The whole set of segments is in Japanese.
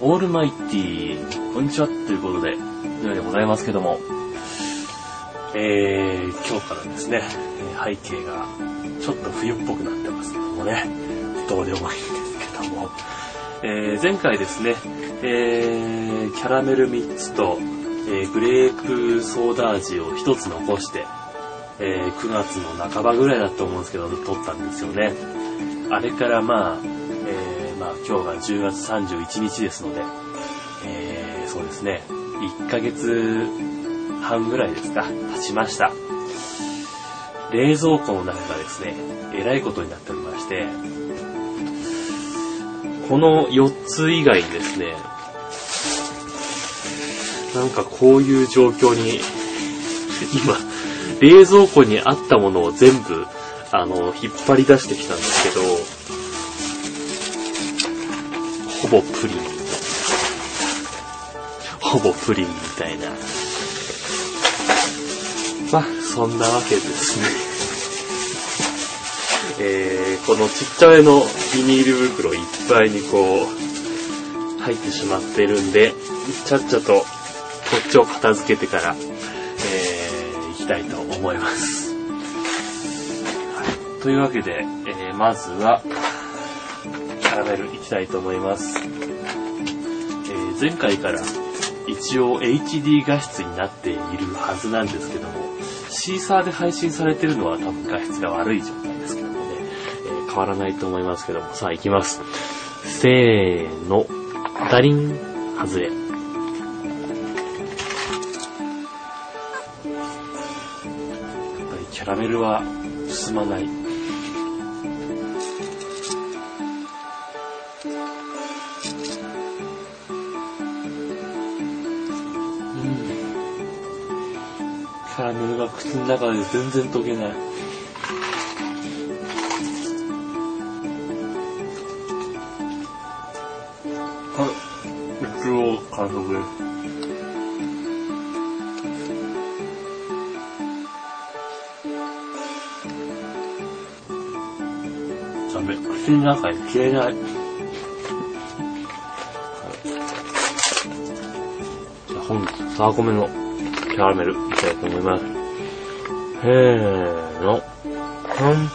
オールマイティー、こんにちは、ということで、のようでございますけども、えー、今日からですね、背景がちょっと冬っぽくなってますけどもね、どうでもいいんですけども、えー、前回ですね、えー、キャラメル3つと、えー、グレープソーダ味を1つ残して、えー、9月の半ばぐらいだと思うんですけど、撮ったんですよね。あれからまあ、まあ今日が10月31日ですので、えー、そうですね、1ヶ月半ぐらいですか、経ちました。冷蔵庫の中がですね、えらいことになっておりまして、この4つ以外にですね、なんかこういう状況に、今、冷蔵庫にあったものを全部、あの、引っ張り出してきたんですけど、ほぼプリン。ほぼプリンみたいな。まあ、そんなわけですね。えー、このちっちゃめのビニール袋いっぱいにこう、入ってしまってるんで、ちゃっちゃとこっちを片付けてから、えー、行きたいと思います。はい、というわけで、えー、まずは、ャラメルいきたいと思います。えー、前回から一応 HD 画質になっているはずなんですけども、シーサーで配信されてるのは多分画質が悪い状態ですけどもね、えー、変わらないと思いますけども、さあ行きます。せーの、ダリン、外れ。キャラメルは進まない。キャラメルが口の中で全然溶けない。はい、一応完食です。ダメ、口の中に消えない。じゃあ本日3個目のキャラメルいきたいと思います。せーの、はん。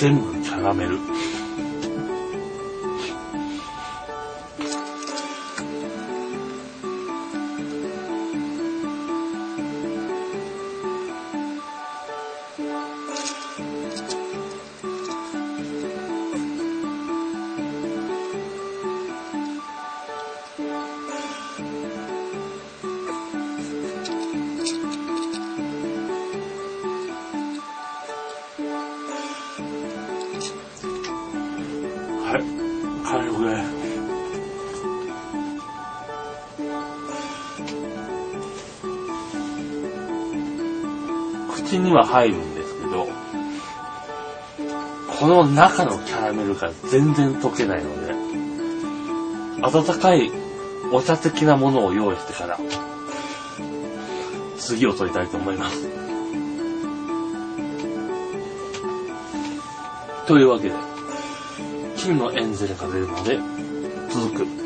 全部キャラメル。はい、完食で。口には入るんですけど、この中のキャラメルが全然溶けないので、温かいお茶的なものを用意してから、次を取りたいと思います。というわけで、金のエンゼルが出るので、続く。